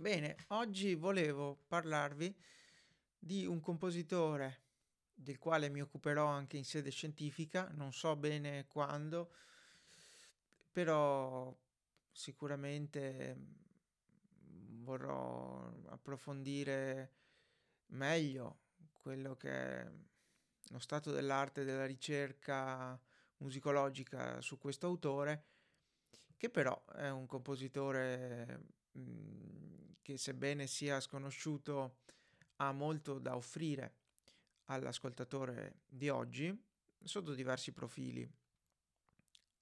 Bene, oggi volevo parlarvi di un compositore del quale mi occuperò anche in sede scientifica, non so bene quando, però sicuramente mm, vorrò approfondire meglio quello che è lo stato dell'arte della ricerca musicologica su questo autore, che però è un compositore mh, mm, che sebbene sia sconosciuto ha molto da offrire all'ascoltatore di oggi sotto diversi profili,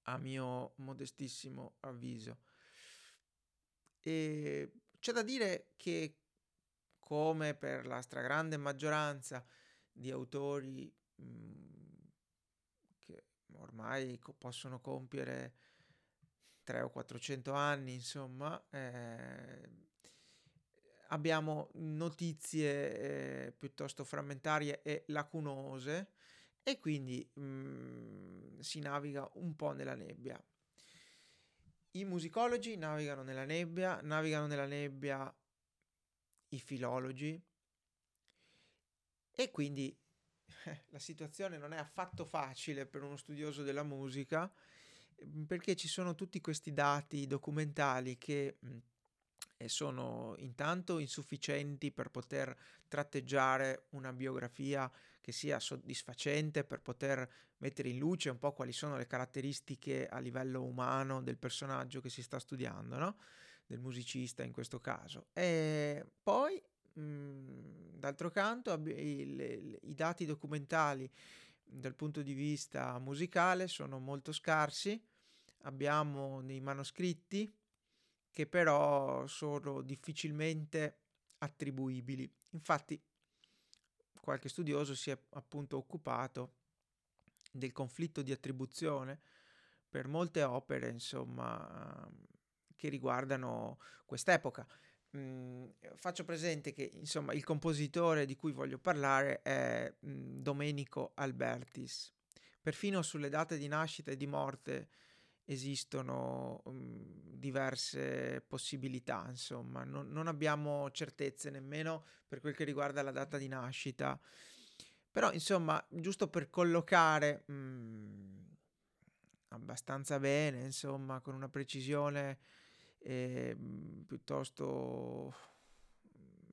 a mio modestissimo avviso. E c'è da dire che, come per la stragrande maggioranza di autori mh, mm, che ormai co- possono compiere 300 o 400 anni, insomma, eh, abbiamo notizie eh, piuttosto frammentarie e lacunose e quindi mh, mm, si naviga un po' nella nebbia. I musicologi navigano nella nebbia, navigano nella nebbia i filologi e quindi eh, la situazione non è affatto facile per uno studioso della musica perché ci sono tutti questi dati documentali che mh, e sono intanto insufficienti per poter tratteggiare una biografia che sia soddisfacente, per poter mettere in luce un po' quali sono le caratteristiche a livello umano del personaggio che si sta studiando, no? del musicista in questo caso. E poi, mh, d'altro canto, i, i, i dati documentali dal punto di vista musicale sono molto scarsi, abbiamo dei manoscritti che però sono difficilmente attribuibili. Infatti qualche studioso si è appunto occupato del conflitto di attribuzione per molte opere, insomma, che riguardano quest'epoca. Mm, faccio presente che insomma il compositore di cui voglio parlare è mm, Domenico Albertis. Perfino sulle date di nascita e di morte esistono um, diverse possibilità, insomma, non, non, abbiamo certezze nemmeno per quel che riguarda la data di nascita. Però, insomma, giusto per collocare um, abbastanza bene, insomma, con una precisione eh, piuttosto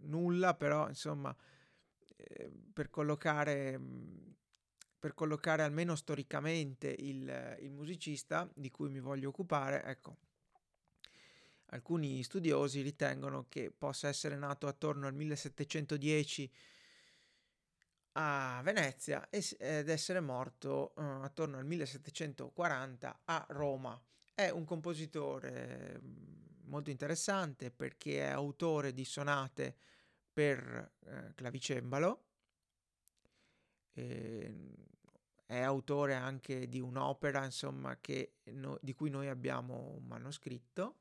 nulla, però, insomma, eh, per collocare per collocare almeno storicamente il, il musicista di cui mi voglio occupare, ecco, alcuni studiosi ritengono che possa essere nato attorno al 1710 a Venezia ed essere morto uh, attorno al 1740 a Roma. È un compositore mm, molto interessante perché è autore di sonate per uh, clavicembalo. E è autore anche di un'opera, insomma, no, di cui noi abbiamo un manoscritto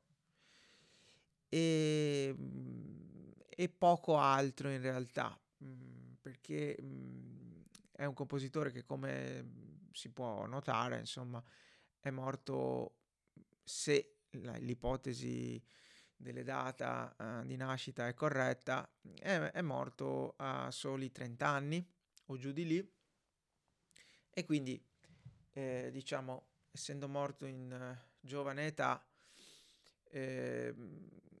e, mm, e poco altro in realtà, mm, perché mm, è un compositore che come si può notare, insomma, è morto se l'ipotesi delle data uh, di nascita è corretta, è, è morto a soli 30 anni o giù di lì e quindi eh, diciamo essendo morto in uh, giovane età eh,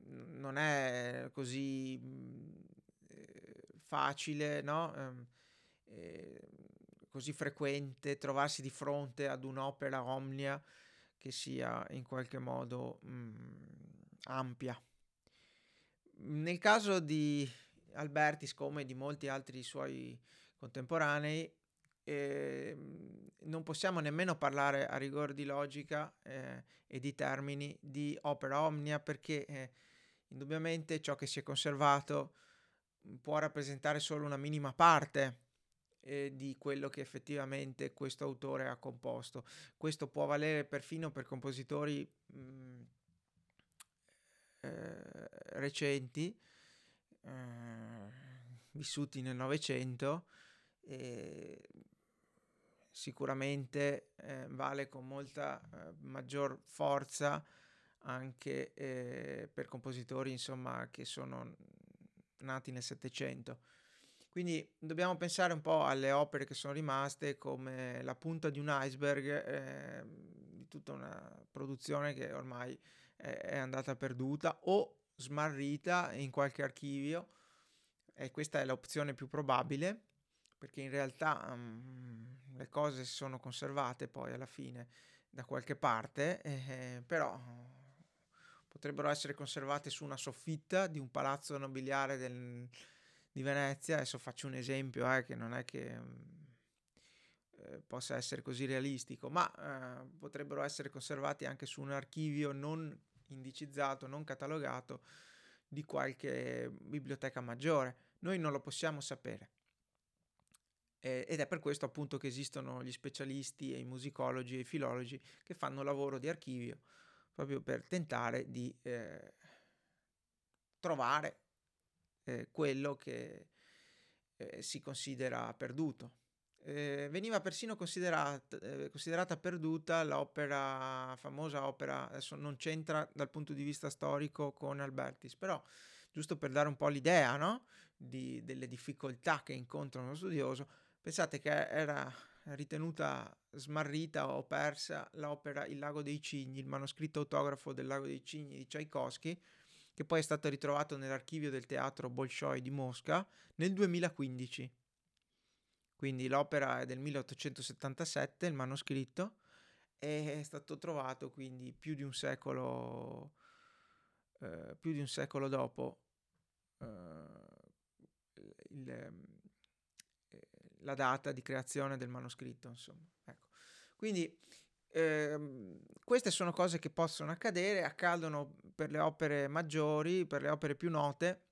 non è così eh, facile no? Ehm, eh, così frequente trovarsi di fronte ad un'opera omnia che sia in qualche modo mh, mm, ampia. Nel caso di Albertis come di molti altri suoi contemporanei eh, non possiamo nemmeno parlare a rigor di logica eh, e di termini di opera omnia perché eh, indubbiamente ciò che si è conservato mm, può rappresentare solo una minima parte eh, di quello che effettivamente questo autore ha composto. Questo può valere perfino per compositori mh, mm, eh, recenti, eh, vissuti nel Novecento, sicuramente eh, vale con molta eh, maggior forza anche eh, per compositori insomma che sono nati nel Settecento. Quindi dobbiamo pensare un po' alle opere che sono rimaste come la punta di un iceberg eh, di tutta una produzione che ormai è, andata perduta o smarrita in qualche archivio. E questa è l'opzione più probabile perché in realtà um, le cose si sono conservate poi alla fine da qualche parte, eh, però potrebbero essere conservate su una soffitta di un palazzo nobiliare del, di Venezia. Adesso faccio un esempio eh, che non è che eh, possa essere così realistico, ma eh, potrebbero essere conservati anche su un archivio non indicizzato, non catalogato di qualche biblioteca maggiore. Noi non lo possiamo sapere. Ed è per questo appunto che esistono gli specialisti e i musicologi e i filologi che fanno lavoro di archivio proprio per tentare di eh, trovare eh, quello che eh, si considera perduto. Eh, veniva persino considerata, eh, considerata, perduta l'opera, famosa opera, adesso non c'entra dal punto di vista storico con Albertis, però giusto per dare un po' l'idea no? di, delle difficoltà che incontra uno studioso, Pensate che era ritenuta smarrita o persa l'opera Il lago dei cigni, il manoscritto autografo del lago dei cigni di Tchaikovsky, che poi è stato ritrovato nell'archivio del teatro Bolshoi di Mosca nel 2015. Quindi l'opera è del 1877, il manoscritto, e è stato trovato quindi più di un secolo, eh, più di un secolo dopo eh, il, la data di creazione del manoscritto, insomma. Ecco. Quindi ehm, queste sono cose che possono accadere, accadono per le opere maggiori, per le opere più note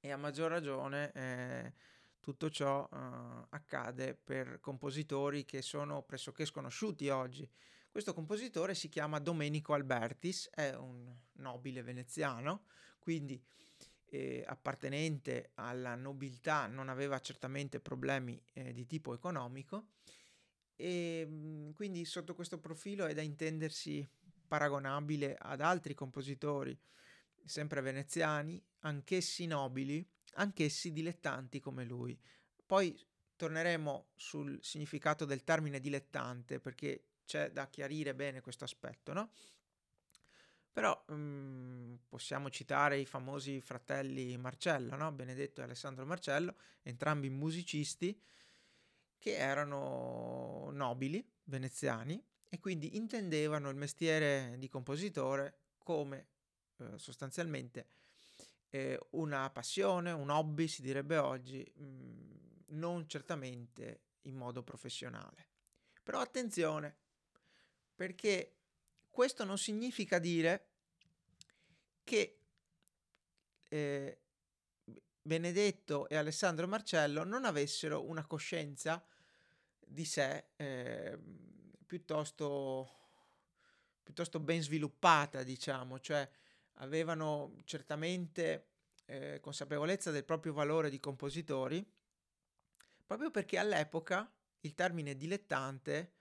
e a maggior ragione eh, tutto ciò eh, accade per compositori che sono pressoché sconosciuti oggi. Questo compositore si chiama Domenico Albertis, è un nobile veneziano, quindi eh, appartenente alla nobiltà non aveva certamente problemi eh, di tipo economico e mh, quindi sotto questo profilo è da intendersi paragonabile ad altri compositori sempre veneziani, anch'essi nobili, anch'essi dilettanti come lui. Poi torneremo sul significato del termine dilettante perché c'è da chiarire bene questo aspetto, no? Però mh, possiamo citare i famosi fratelli Marcello, no? Benedetto e Alessandro Marcello, entrambi musicisti che erano nobili veneziani e quindi intendevano il mestiere di compositore come eh, sostanzialmente eh, una passione, un hobby si direbbe oggi, mh, non certamente in modo professionale. Però attenzione, perché questo non significa dire che eh, Benedetto e Alessandro Marcello non avessero una coscienza di sé eh, piuttosto, piuttosto ben sviluppata, diciamo, cioè avevano certamente eh, consapevolezza del proprio valore di compositori, proprio perché all'epoca il termine dilettante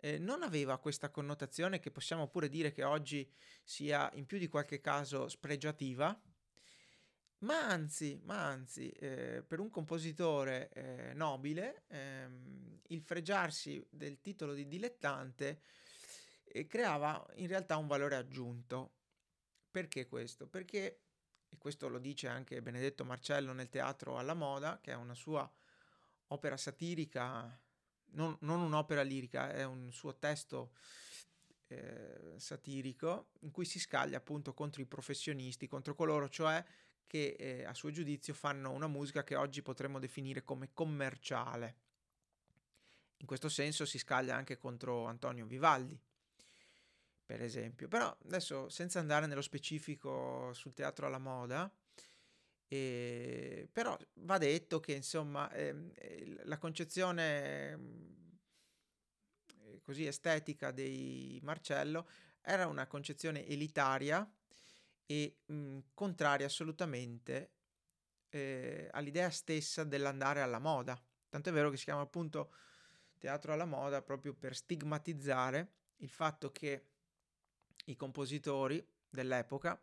eh, non aveva questa connotazione che possiamo pure dire che oggi sia in più di qualche caso spregiativa, ma anzi, ma anzi eh, per un compositore eh, nobile ehm, il fregiarsi del titolo di dilettante eh, creava in realtà un valore aggiunto. Perché questo? Perché, e questo lo dice anche Benedetto Marcello nel Teatro alla Moda, che è una sua opera satirica non, non un'opera lirica, è un suo testo eh, satirico in cui si scaglia appunto contro i professionisti, contro coloro cioè che eh, a suo giudizio fanno una musica che oggi potremmo definire come commerciale. In questo senso si scaglia anche contro Antonio Vivaldi, per esempio. Però adesso, senza andare nello specifico sul teatro alla moda, e, però va detto che insomma eh, la concezione eh, così estetica dei Marcello era una concezione elitaria e mh, contraria assolutamente eh, all'idea stessa dell'andare alla moda. Tanto è vero che si chiama appunto teatro alla moda proprio per stigmatizzare il fatto che i compositori dell'epoca,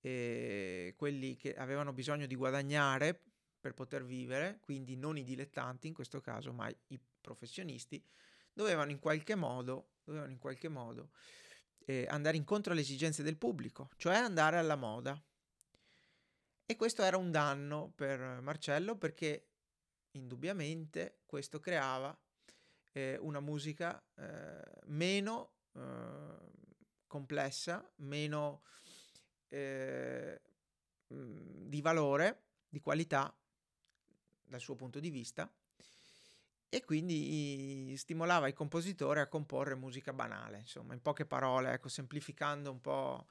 eh, quelli che avevano bisogno di guadagnare per poter vivere, quindi non i dilettanti in questo caso, ma i professionisti, dovevano in qualche modo, dovevano in qualche modo eh, andare incontro alle esigenze del pubblico, cioè andare alla moda. E questo era un danno per Marcello perché indubbiamente questo creava eh, una musica eh, meno eh, complessa, meno eh, di valore, di qualità dal suo punto di vista e quindi stimolava il compositore a comporre musica banale, insomma, in poche parole, ecco, semplificando un po'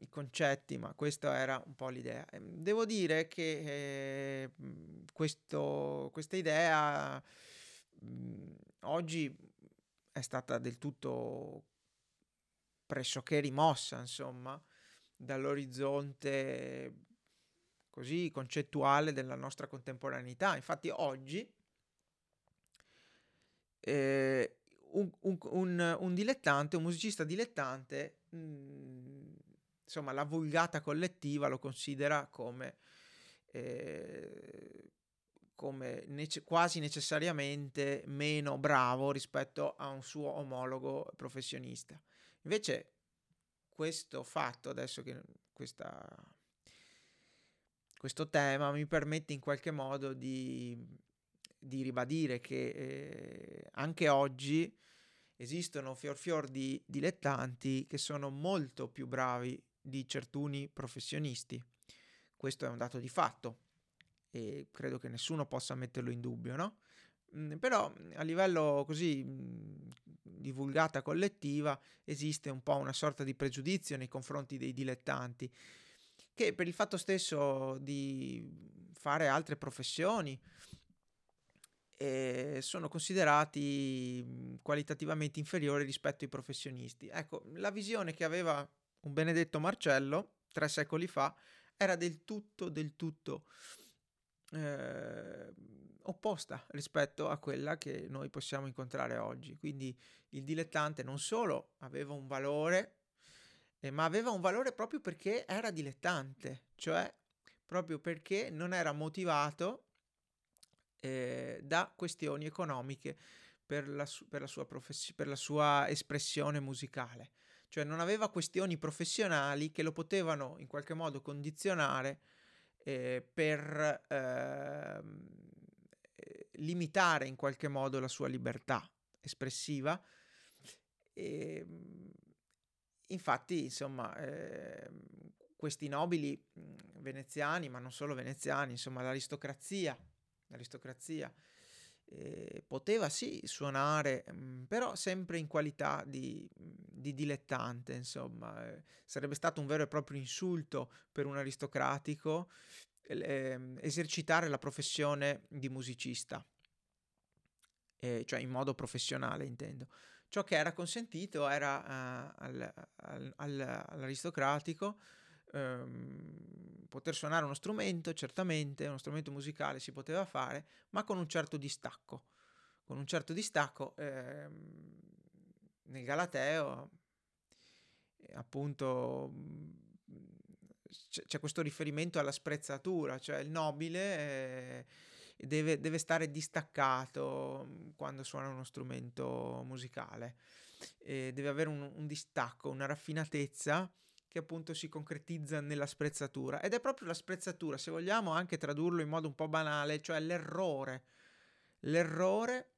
i concetti, ma questa era un po' l'idea. Ehm, devo dire che eh, questo, questa idea mh, oggi è stata del tutto pressoché rimossa, insomma, dall'orizzonte così concettuale della nostra contemporaneità. Infatti oggi eh, un, un, un, un, dilettante, un musicista dilettante, mh, mm, insomma, la vulgata collettiva lo considera come, eh, come nece- quasi necessariamente meno bravo rispetto a un suo omologo professionista. Invece questo fatto, adesso che questa, questo tema mi permette in qualche modo di, di ribadire che eh, anche oggi esistono fior fior di dilettanti che sono molto più bravi di certuni professionisti. Questo è un dato di fatto e credo che nessuno possa metterlo in dubbio, no? Mm, però a livello così mm, divulgata collettiva esiste un po' una sorta di pregiudizio nei confronti dei dilettanti che per il fatto stesso di fare altre professioni eh, sono considerati mm, qualitativamente inferiori rispetto ai professionisti. Ecco, la visione che aveva un benedetto Marcello tre secoli fa era del tutto, del tutto eh, opposta rispetto a quella che noi possiamo incontrare oggi. Quindi il dilettante non solo aveva un valore, eh, ma aveva un valore proprio perché era dilettante, cioè proprio perché non era motivato eh, da questioni economiche per la, su- per, la professi- per la, sua espressione musicale. Cioè non aveva questioni professionali che lo potevano in qualche modo condizionare eh, per eh, limitare in qualche modo la sua libertà espressiva. E, ehm, infatti, insomma, eh, questi nobili veneziani, ma non solo veneziani, insomma, l'aristocrazia l'aristocrazia, eh, poteva sì suonare, mm, però sempre in qualità di, mm, di dilettante, insomma, eh, sarebbe stato un vero e proprio insulto per un aristocratico eh, esercitare la professione di musicista, cioè in modo professionale intendo. Ciò che era consentito era uh, al, al, al, all'aristocratico ehm, poter suonare uno strumento, certamente uno strumento musicale si poteva fare, ma con un certo distacco. Con un certo distacco ehm, nel Galateo, eh, appunto, c'è questo riferimento alla sprezzatura, cioè il nobile eh, deve, deve, stare distaccato quando suona uno strumento musicale, deve avere un, un, distacco, una raffinatezza che appunto si concretizza nella sprezzatura. Ed è proprio la sprezzatura, se vogliamo anche tradurlo in modo un po' banale, cioè l'errore, l'errore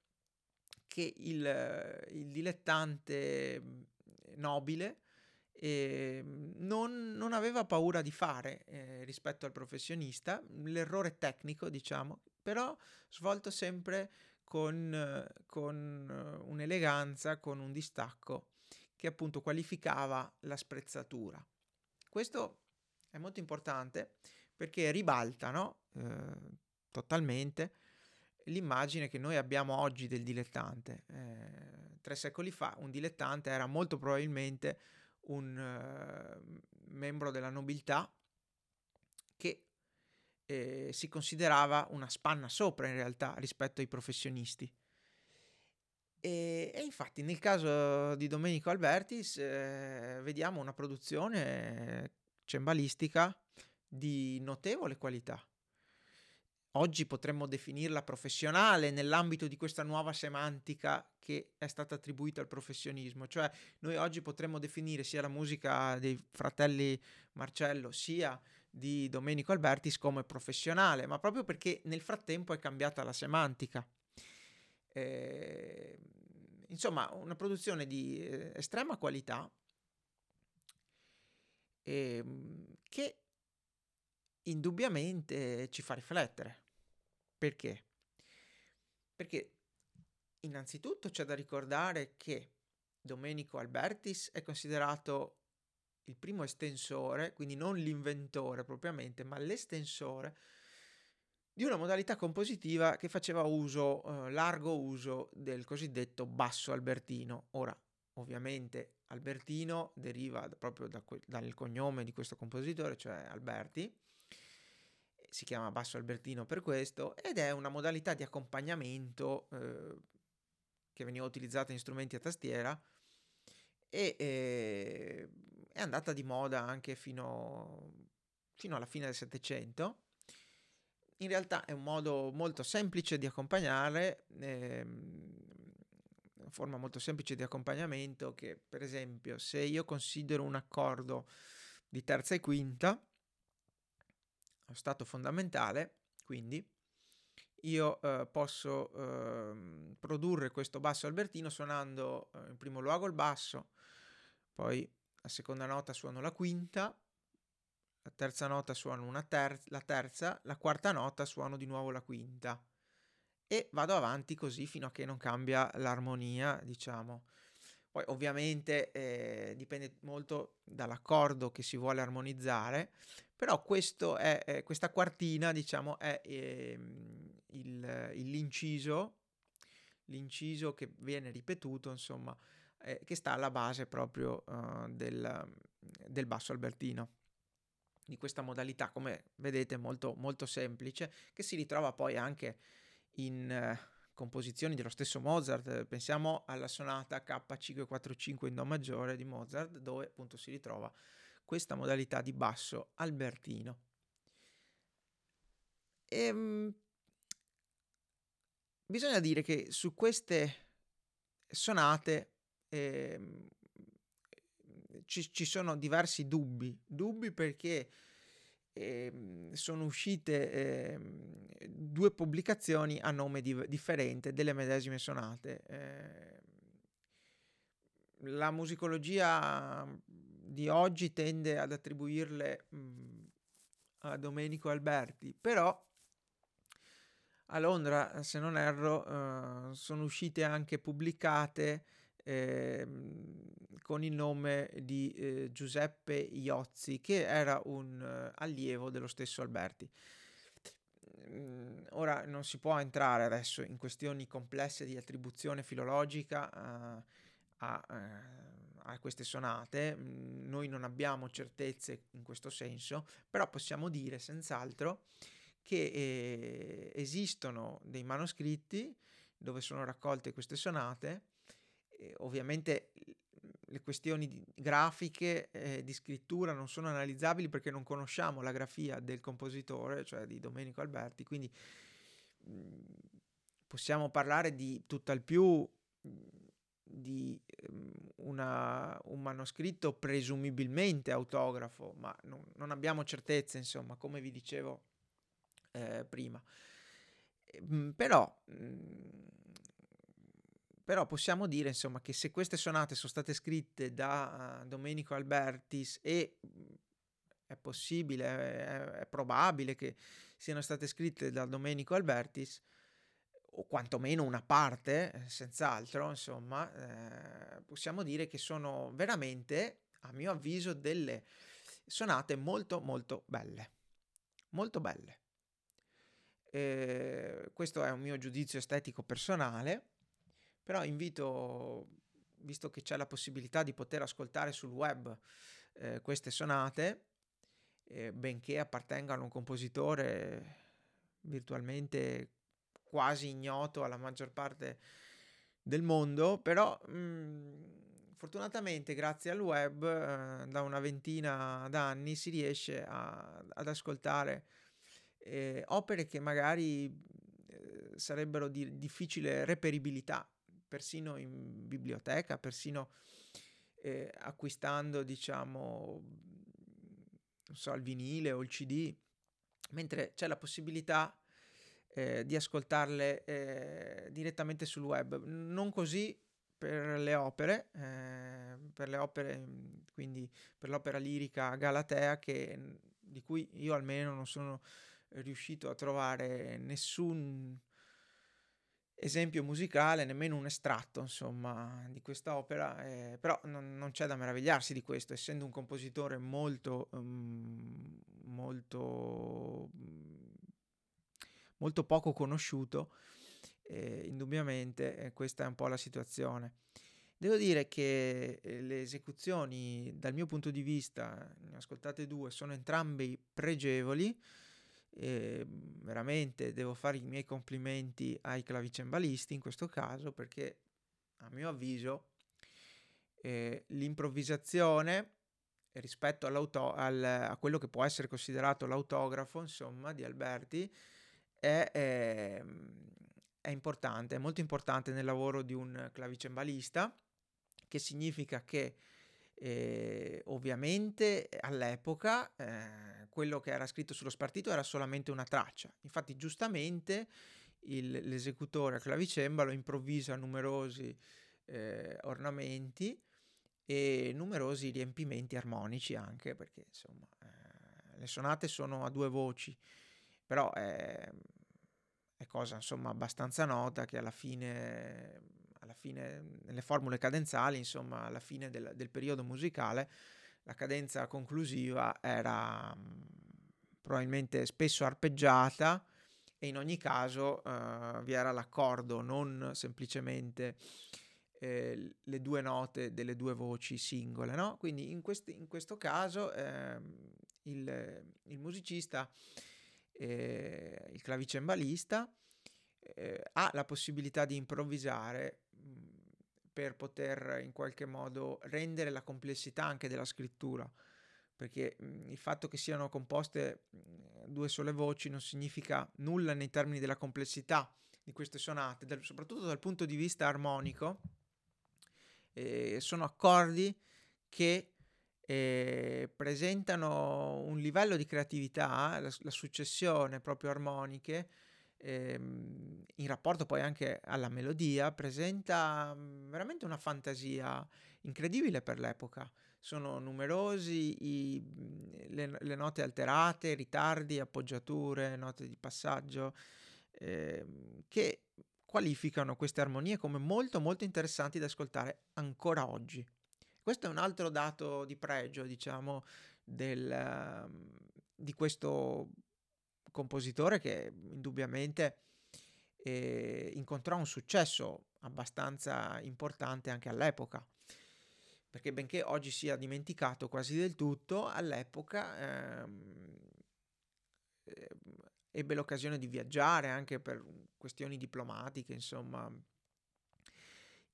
che il, il dilettante mm, nobile eh, non, non, aveva paura di fare eh, rispetto al professionista, l'errore tecnico diciamo, però svolto sempre con, con un'eleganza, con un distacco che appunto qualificava la sprezzatura. Questo è molto importante perché ribalta no? eh, totalmente l'immagine che noi abbiamo oggi del dilettante. Eh, tre secoli fa un dilettante era molto probabilmente un uh, membro della nobiltà che eh, si considerava una spanna sopra in realtà rispetto ai professionisti. E, e infatti nel caso di Domenico Albertis eh, vediamo una produzione cembalistica di notevole qualità. Oggi potremmo definirla professionale nell'ambito di questa nuova semantica che è stata attribuita al professionismo, cioè noi oggi potremmo definire sia la musica dei fratelli Marcello sia di Domenico Albertis come professionale, ma proprio perché nel frattempo è cambiata la semantica. Eh, insomma, una produzione di eh, estrema qualità eh, che indubbiamente ci fa riflettere. Perché? Perché innanzitutto c'è da ricordare che Domenico Albertis è considerato il primo estensore, quindi non l'inventore propriamente, ma l'estensore di una modalità compositiva che faceva uso, eh, largo uso del cosiddetto basso albertino. Ora, ovviamente Albertino deriva proprio da que- dal cognome di questo compositore, cioè Alberti, si chiama basso albertino per questo, ed è una modalità di accompagnamento eh, che veniva utilizzata in strumenti a tastiera e eh, è andata di moda anche fino, fino alla fine del Settecento. In realtà è un modo molto semplice di accompagnare, ehm, una forma molto semplice di accompagnamento che per esempio se io considero un accordo di terza e quinta, lo stato fondamentale, quindi io eh, posso eh, produrre questo basso albertino suonando eh, in primo luogo il basso, poi la seconda nota suono la quinta, la terza nota suono una ter- la terza, la quarta nota suono di nuovo la quinta e vado avanti così fino a che non cambia l'armonia, diciamo. Poi ovviamente eh, dipende molto dall'accordo che si vuole armonizzare, però è, eh, questa quartina, diciamo, è eh, il, il, l'inciso, l'inciso che viene ripetuto, insomma, eh, che sta alla base proprio uh, del, del basso albertino di questa modalità, come vedete molto, molto semplice, che si ritrova poi anche in uh, composizioni dello stesso Mozart. Pensiamo alla sonata K545 in Do maggiore di Mozart, dove appunto si ritrova questa modalità di basso albertino. E, ehm, bisogna dire che su queste sonate eh, ci, ci, sono diversi dubbi, dubbi perché eh, sono uscite eh, due pubblicazioni a nome di, differente delle medesime sonate. Ehm, la musicologia di oggi tende ad attribuirle mh, a Domenico Alberti, però a Londra, se non erro, uh, sono uscite anche pubblicate eh, con il nome di eh, Giuseppe Iozzi, che era un uh, allievo dello stesso Alberti. Mm, ora non si può entrare adesso in questioni complesse di attribuzione filologica a, a, queste sonate, mm, noi non abbiamo certezze in questo senso, però possiamo dire senz'altro che eh, esistono dei manoscritti dove sono raccolte queste sonate ovviamente le questioni grafiche eh, di scrittura non sono analizzabili perché non conosciamo la grafia del compositore, cioè di Domenico Alberti, quindi mm, possiamo parlare di tutt'al più di um, una, un manoscritto presumibilmente autografo, ma non, non abbiamo certezze, insomma, come vi dicevo eh, prima. Ehm, però mm, però possiamo dire insomma che se queste sonate sono state scritte da uh, Domenico Albertis e mm, è possibile, è, è, probabile che siano state scritte da Domenico Albertis, o quantomeno una parte, eh, senz'altro, insomma, eh, possiamo dire che sono veramente, a mio avviso, delle sonate molto molto belle. Molto belle. Eh, questo è un mio giudizio estetico personale però invito, visto che c'è la possibilità di poter ascoltare sul web eh, queste sonate, eh, benché appartengano a un compositore virtualmente quasi ignoto alla maggior parte del mondo, però mh, mm, fortunatamente grazie al web eh, da una ventina d'anni si riesce a, ad ascoltare eh, opere che magari eh, sarebbero di difficile reperibilità, persino in biblioteca, persino eh, acquistando, diciamo, non so, il vinile o il CD, mentre c'è la possibilità eh, di ascoltarle eh, direttamente sul web. Non così per le opere, eh, per le opere, quindi per l'opera lirica Galatea, che, di cui io almeno non sono riuscito a trovare nessun esempio musicale, nemmeno un estratto, insomma, di questa opera, eh, però non, non, c'è da meravigliarsi di questo, essendo un compositore molto, um, molto, molto poco conosciuto, eh, indubbiamente eh, questa è un po' la situazione. Devo dire che eh, le esecuzioni, dal mio punto di vista, ne ascoltate due, sono entrambi pregevoli, e veramente devo fare i miei complimenti ai clavicembalisti in questo caso perché a mio avviso eh, l'improvvisazione rispetto al, a quello che può essere considerato l'autografo insomma di Alberti è, è, è importante, è molto importante nel lavoro di un clavicembalista che significa che eh, ovviamente all'epoca eh, quello che era scritto sullo spartito era solamente una traccia. Infatti, giustamente il, l'esecutore a clavicembalo improvvisa numerosi eh, ornamenti e numerosi riempimenti armonici anche perché insomma eh, le sonate sono a due voci, però è, è cosa insomma abbastanza nota che alla fine alla fine, nelle formule cadenzali, insomma, alla fine del, del periodo musicale, la cadenza conclusiva era mm, probabilmente spesso arpeggiata e in ogni caso uh, vi era l'accordo, non semplicemente eh, le due note delle due voci singole, no? Quindi in, questi, in questo caso eh, il, il, musicista, eh, il clavicembalista, eh, ha la possibilità di improvvisare per poter in qualche modo rendere la complessità anche della scrittura, perché mh, il fatto che siano composte mh, due sole voci non significa nulla nei termini della complessità di queste sonate, del, soprattutto dal punto di vista armonico. Eh, sono accordi che eh, presentano un livello di creatività, la, la successione proprio armoniche, ehm, in rapporto poi anche alla melodia, presenta mm, veramente una fantasia incredibile per l'epoca. Sono numerosi i, mm, le, le, note alterate, ritardi, appoggiature, note di passaggio, ehm, che qualificano queste armonie come molto molto interessanti da ascoltare ancora oggi. Questo è un altro dato di pregio, diciamo, del, di questo compositore che indubbiamente eh, incontrò un successo abbastanza importante anche all'epoca perché benché oggi sia dimenticato quasi del tutto, all'epoca ehm, eh, ebbe l'occasione di viaggiare anche per questioni diplomatiche, insomma,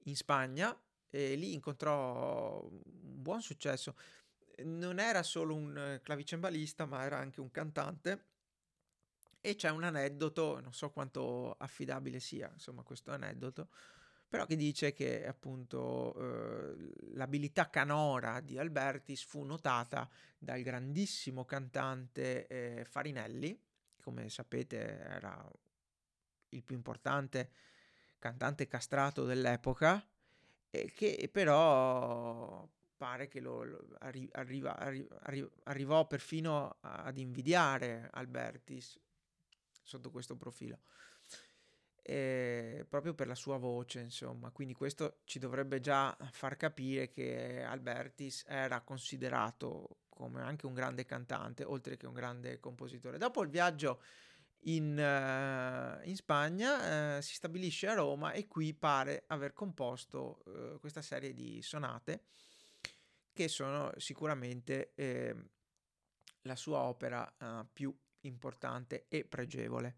in Spagna e lì incontrò un buon successo. Non era solo un clavicembalista, ma era anche un cantante e c'è un aneddoto, non so quanto affidabile sia, insomma, questo aneddoto, però che dice che appunto eh, l'abilità canora di Albertis fu notata dal grandissimo cantante eh, Farinelli, che come sapete era il più importante cantante castrato dell'epoca, e che però pare che lo, lo arri- arriva, arri- arri- arrivò perfino ad invidiare Albertis sotto questo profilo. E proprio per la sua voce, insomma, quindi questo ci dovrebbe già far capire che Albertis era considerato come anche un grande cantante, oltre che un grande compositore. Dopo il viaggio in, uh, in Spagna uh, si stabilisce a Roma e qui pare aver composto uh, questa serie di sonate che sono sicuramente eh, la sua opera più importante e pregevole.